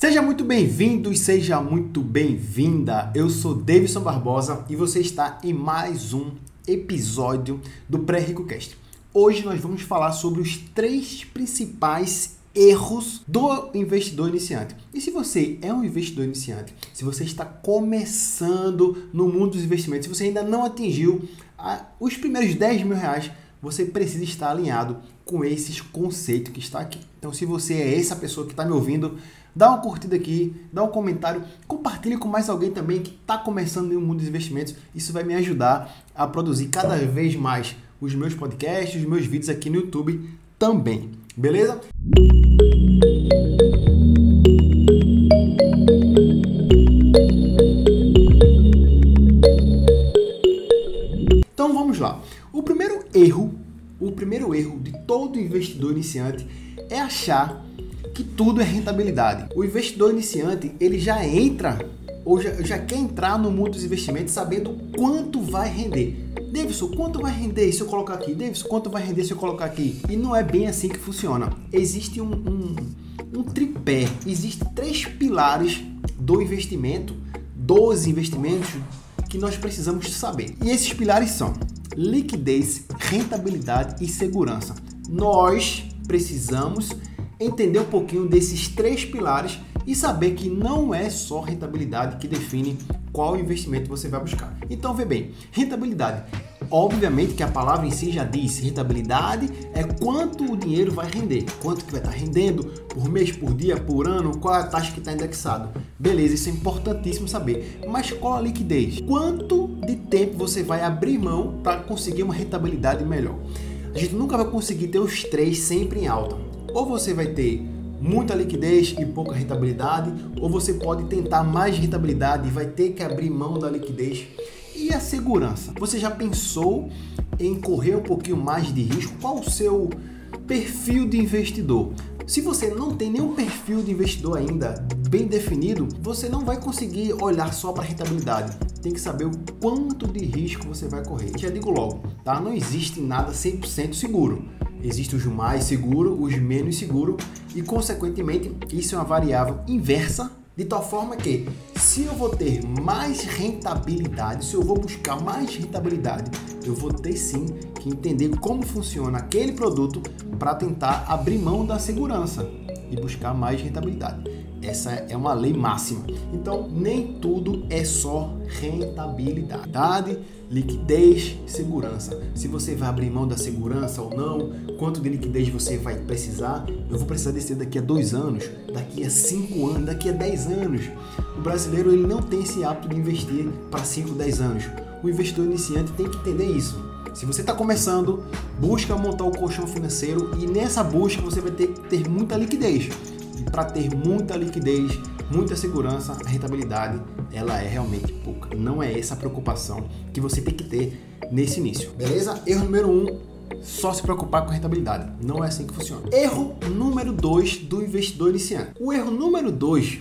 Seja muito bem-vindo e seja muito bem-vinda. Eu sou Davidson Barbosa e você está em mais um episódio do Pré-Rico Cast. Hoje nós vamos falar sobre os três principais erros do investidor iniciante. E se você é um investidor iniciante, se você está começando no mundo dos investimentos, se você ainda não atingiu os primeiros 10 mil reais, você precisa estar alinhado com esses conceitos que está aqui. Então, se você é essa pessoa que está me ouvindo, dá uma curtida aqui, dá um comentário, compartilhe com mais alguém também que está começando no mundo dos investimentos. Isso vai me ajudar a produzir cada vez mais os meus podcasts, os meus vídeos aqui no YouTube também. Beleza? Então vamos lá. O primeiro erro, o primeiro erro de todo investidor iniciante é achar que tudo é rentabilidade. O investidor iniciante, ele já entra ou já, já quer entrar no mundo dos investimentos sabendo quanto vai render. Davidson, quanto vai render se eu colocar aqui? Davidson, quanto vai render se eu colocar aqui? E não é bem assim que funciona. Existe um, um, um tripé, existem três pilares do investimento, dos investimentos que nós precisamos saber. E esses pilares são liquidez, rentabilidade e segurança. Nós precisamos entender um pouquinho desses três pilares e saber que não é só rentabilidade que define qual investimento você vai buscar. Então, vê bem, rentabilidade. Obviamente que a palavra em si já diz, rentabilidade é quanto o dinheiro vai render, quanto que vai estar rendendo por mês, por dia, por ano, qual é a taxa que está indexado. Beleza, isso é importantíssimo saber. Mas qual a liquidez? Quanto de tempo você vai abrir mão para conseguir uma rentabilidade melhor? A gente nunca vai conseguir ter os três sempre em alta. Ou você vai ter muita liquidez e pouca rentabilidade, ou você pode tentar mais rentabilidade e vai ter que abrir mão da liquidez. E a segurança? Você já pensou em correr um pouquinho mais de risco? Qual o seu perfil de investidor? Se você não tem nenhum perfil de investidor ainda bem definido, você não vai conseguir olhar só para rentabilidade. Tem que saber o quanto de risco você vai correr. Já digo logo, tá? Não existe nada 100% seguro. Existem os mais seguros, os menos seguros e, consequentemente, isso é uma variável inversa, de tal forma que, se eu vou ter mais rentabilidade, se eu vou buscar mais rentabilidade, eu vou ter sim que entender como funciona aquele produto para tentar abrir mão da segurança e buscar mais rentabilidade. Essa é uma lei máxima. Então, nem tudo é só rentabilidade, liquidez, segurança. Se você vai abrir mão da segurança ou não, quanto de liquidez você vai precisar. Eu vou precisar desse daqui a dois anos, daqui a cinco anos, daqui a dez anos. O brasileiro ele não tem esse hábito de investir para 5, 10 anos. O investidor iniciante tem que entender isso. Se você está começando, busca montar o colchão financeiro e nessa busca você vai ter que ter muita liquidez. E para ter muita liquidez, muita segurança, a rentabilidade ela é realmente pouca. Não é essa a preocupação que você tem que ter nesse início. Beleza? Erro número um, só se preocupar com rentabilidade. Não é assim que funciona. Erro número 2 do investidor iniciante. O erro número 2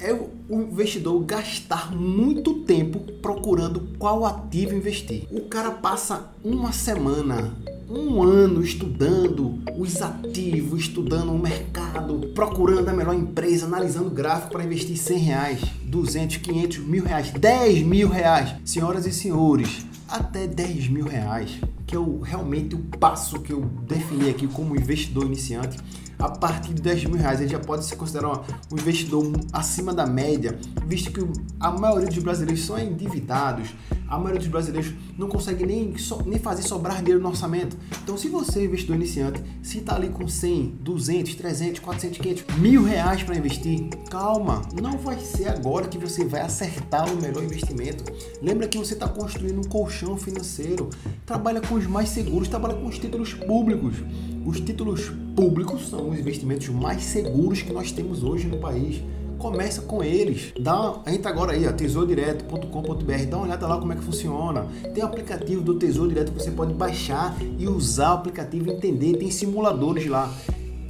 é o investidor gastar muito tempo procurando qual ativo investir. O cara passa uma semana, um ano estudando os ativos, estudando o mercado, procurando a melhor empresa, analisando o gráfico para investir 100 reais, 200, 500, mil reais, 10 mil reais. Senhoras e senhores, até 10 mil reais, que é o, realmente o passo que eu defini aqui como investidor iniciante a partir de 10 mil reais ele já pode se considerar um investidor acima da média, visto que a maioria dos brasileiros são endividados, a maioria dos brasileiros não consegue nem, so, nem fazer sobrar dinheiro no orçamento. Então, se você é investidor iniciante, se está ali com 100, 200, 300, 400, 500, mil reais para investir, calma, não vai ser agora que você vai acertar o melhor investimento. Lembra que você está construindo um colchão financeiro, trabalha com os mais seguros, trabalha com os títulos públicos. Os títulos públicos são os investimentos mais seguros que nós temos hoje no país. Começa com eles. Dá, entra agora aí, tesourodireto.com.br, dá uma olhada lá como é que funciona. Tem o aplicativo do Tesouro Direto que você pode baixar e usar o aplicativo entender. Tem simuladores lá.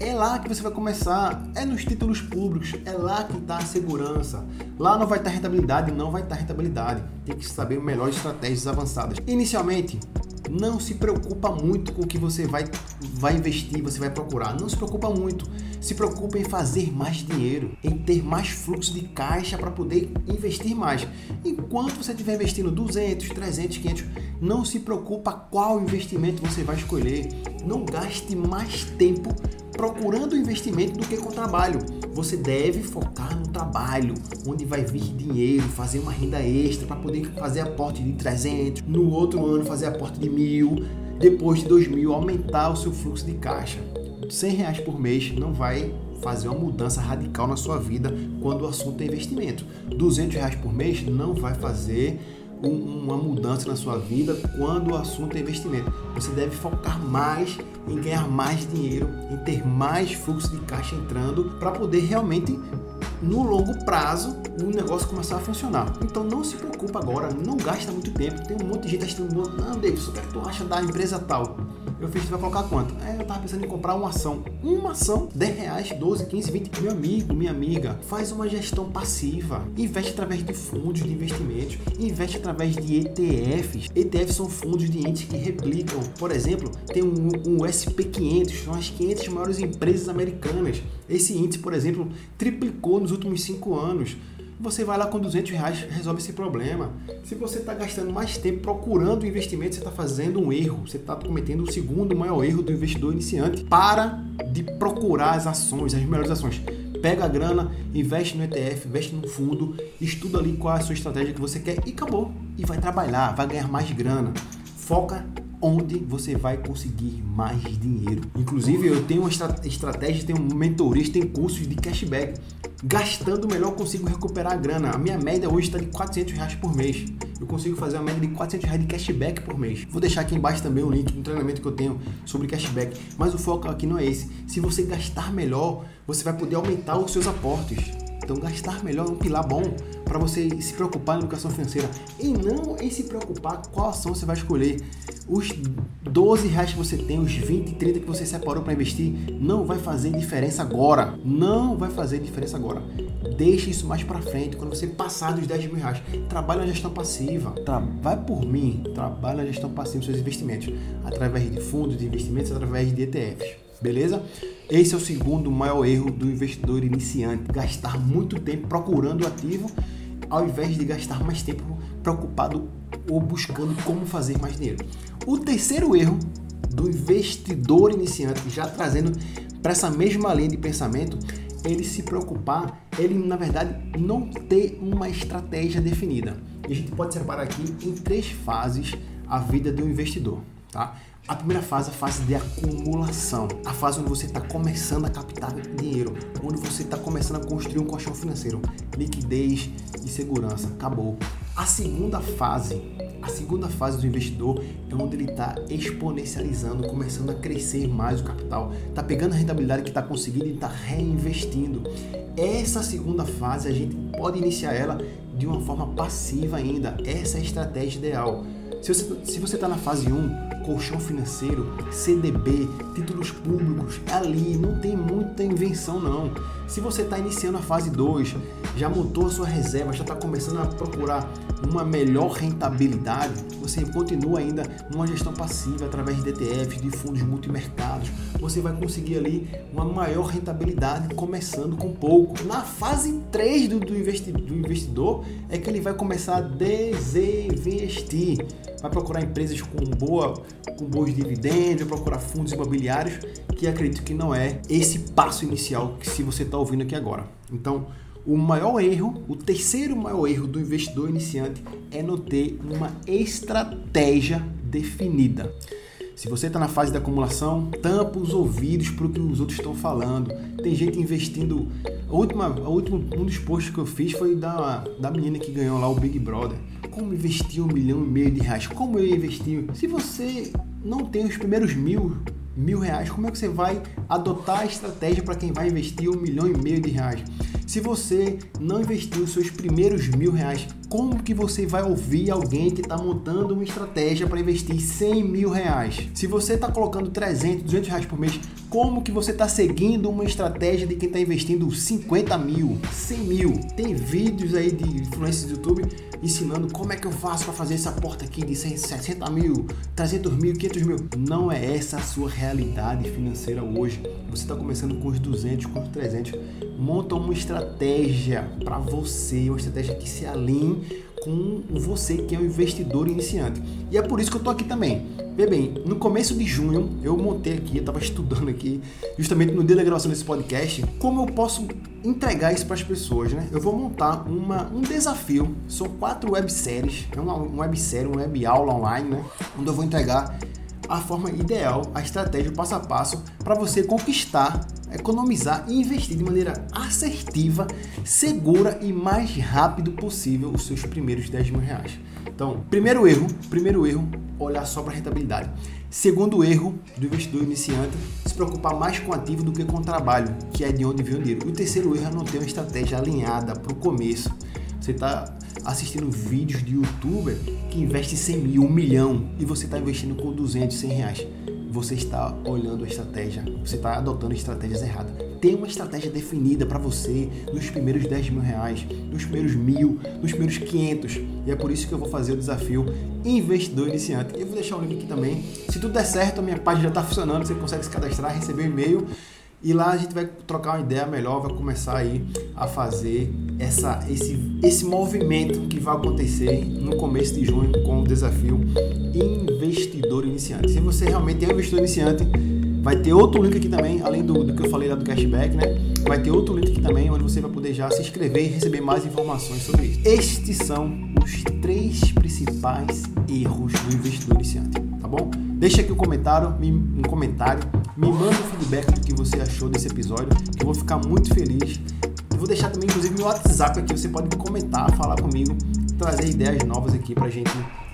É lá que você vai começar, é nos títulos públicos, é lá que está a segurança. Lá não vai estar rentabilidade, não vai estar rentabilidade. Tem que saber melhores estratégias avançadas. Inicialmente, não se preocupa muito com o que você vai, vai investir, você vai procurar. Não se preocupa muito. Se preocupe em fazer mais dinheiro, em ter mais fluxo de caixa para poder investir mais. Enquanto você estiver investindo 200, 300, 500, não se preocupa qual investimento você vai escolher. Não gaste mais tempo procurando investimento do que com trabalho. Você deve focar no trabalho, onde vai vir dinheiro, fazer uma renda extra para poder fazer aporte de 300, no outro ano fazer aporte de mil, depois de 2 mil aumentar o seu fluxo de caixa. 100 reais por mês não vai fazer uma mudança radical na sua vida quando o assunto é investimento. 200 reais por mês não vai fazer uma mudança na sua vida quando o assunto é investimento. Você deve focar mais em ganhar mais dinheiro, em ter mais fluxo de caixa entrando para poder realmente no longo prazo o negócio começar a funcionar. Então não se preocupa agora, não gasta muito tempo. Tem um monte de gente assistindo, não, Davidson, o que tu acha da empresa tal? Eu fiz, tu vai colocar quanto? É, eu tava pensando em comprar uma ação. Uma ação, 10 reais, 12, 15, 20. Meu amigo, minha amiga, faz uma gestão passiva. Investe através de fundos de investimentos. Investe através de ETFs. ETFs são fundos de entes que replicam. Por exemplo, tem um, um SP500, são as 500 maiores empresas americanas. Esse índice, por exemplo, triplicou nos últimos 5 anos. Você vai lá com 200 reais, resolve esse problema. Se você está gastando mais tempo procurando investimento, você está fazendo um erro. Você está cometendo o segundo maior erro do investidor iniciante. Para de procurar as ações, as melhores ações. Pega a grana, investe no ETF, investe no fundo, estuda ali qual é a sua estratégia que você quer e acabou. E vai trabalhar, vai ganhar mais grana. Foca onde você vai conseguir mais dinheiro. Inclusive, eu tenho uma estratégia, tenho mentorias, tenho cursos de cashback gastando melhor consigo recuperar a grana. A minha média hoje está de 400 reais por mês. Eu consigo fazer uma média de 400 reais de cashback por mês. Vou deixar aqui embaixo também o link do treinamento que eu tenho sobre cashback. Mas o foco aqui não é esse. Se você gastar melhor, você vai poder aumentar os seus aportes. Então, gastar melhor é um pilar bom para você se preocupar na educação financeira e não em se preocupar qual ação você vai escolher. Os 12 reais que você tem, os 20, 30 que você separou para investir, não vai fazer diferença agora. Não vai fazer diferença agora. Deixe isso mais para frente, quando você passar dos 10 mil reais. Trabalhe na gestão passiva. Tra vai por mim, trabalhe na gestão passiva dos seus investimentos, através de fundos de investimentos, através de ETFs. Beleza? Esse é o segundo maior erro do investidor iniciante: gastar muito tempo procurando o ativo, ao invés de gastar mais tempo preocupado ou buscando como fazer mais dinheiro. O terceiro erro do investidor iniciante, já trazendo para essa mesma linha de pensamento, ele se preocupar, ele na verdade não ter uma estratégia definida. E a gente pode separar aqui em três fases a vida de um investidor, tá? A primeira fase é a fase de acumulação, a fase onde você está começando a captar dinheiro, onde você está começando a construir um colchão financeiro, liquidez e segurança. Acabou. A segunda fase, a segunda fase do investidor é onde ele está exponencializando, começando a crescer mais o capital, está pegando a rentabilidade que está conseguindo e está reinvestindo. Essa segunda fase a gente pode iniciar ela de uma forma passiva ainda. Essa é a estratégia ideal. Se você está na fase 1, colchão financeiro, CDB, títulos públicos, é ali não tem muita invenção não. Se você está iniciando a fase 2, já montou a sua reserva, já está começando a procurar uma melhor rentabilidade, você continua ainda numa gestão passiva através de ETFs, de fundos multimercados, você vai conseguir ali uma maior rentabilidade começando com pouco. Na fase 3 do, do, investi do investidor é que ele vai começar a desinvestir, vai procurar empresas com boa com bons dividendos, vai procurar fundos imobiliários, que acredito que não é esse passo inicial que se você está ouvindo aqui agora. Então, o maior erro, o terceiro maior erro do investidor iniciante é não ter uma estratégia definida. Se você está na fase da acumulação, tampa os ouvidos para o que os outros estão falando. Tem gente investindo. A última, a última, um dos posts que eu fiz foi da, da menina que ganhou lá o Big Brother. Como investir um milhão e meio de reais? Como eu investir? Se você não tem os primeiros mil, mil reais, como é que você vai adotar a estratégia para quem vai investir um milhão e meio de reais? Se você não investiu os seus primeiros mil reais, como que você vai ouvir alguém que está montando uma estratégia para investir 100 mil reais? Se você está colocando 300, 200 reais por mês, como que você está seguindo uma estratégia de quem está investindo 50 mil, 100 mil. Tem vídeos aí de influências do YouTube ensinando como é que eu faço para fazer essa porta aqui de 60 mil, 300 mil, 500 mil. Não é essa a sua realidade financeira hoje. Você está começando com os 200, com os 300. Monta uma estratégia para você, uma estratégia que se alinhe com você que é um investidor iniciante. E é por isso que eu tô aqui também. Vê bem, no começo de junho eu montei aqui, eu estava estudando aqui, justamente no dia da gravação desse podcast, como eu posso entregar isso para as pessoas, né? Eu vou montar uma, um desafio, são quatro webséries, é uma, uma websérie, uma web aula online, né? Onde eu vou entregar a forma ideal, a estratégia, o passo a passo para você conquistar, economizar e investir de maneira assertiva, segura e mais rápido possível os seus primeiros 10 mil reais. Então, primeiro erro, primeiro erro, olhar só para a rentabilidade. Segundo erro do investidor iniciante, se preocupar mais com ativo do que com o trabalho, que é de onde vem o dinheiro. O terceiro erro é não ter uma estratégia alinhada para o começo. Você está assistindo vídeos de youtuber que investe 100 mil, 1 milhão e você está investindo com 200, 100 reais. Você está olhando a estratégia, você está adotando estratégias erradas. Tem uma estratégia definida para você nos primeiros 10 mil reais, nos primeiros mil, nos primeiros 500. E é por isso que eu vou fazer o desafio investidor iniciante. Eu vou deixar o link aqui também. Se tudo der certo, a minha página já está funcionando, você consegue se cadastrar, receber um e-mail e lá a gente vai trocar uma ideia melhor, vai começar aí a fazer essa, esse, esse movimento que vai acontecer no começo de junho com o desafio investidor iniciante. Se você realmente é um investidor iniciante, vai ter outro link aqui também, além do, do que eu falei lá do cashback, né? Vai ter outro link aqui também, onde você vai poder já se inscrever e receber mais informações sobre isso. Estes são os três principais erros do investidor iniciante, tá bom? Deixa aqui um comentário, um comentário, me manda um feedback do que você achou desse episódio, que eu vou ficar muito feliz. Eu vou deixar também, inclusive, meu WhatsApp aqui, você pode comentar, falar comigo, trazer ideias novas aqui pra gente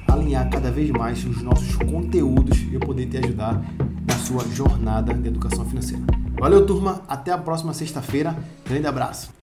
alinhar cada vez mais os nossos conteúdos e eu poder te ajudar na sua jornada de educação financeira. Valeu, turma. Até a próxima sexta-feira. Grande abraço.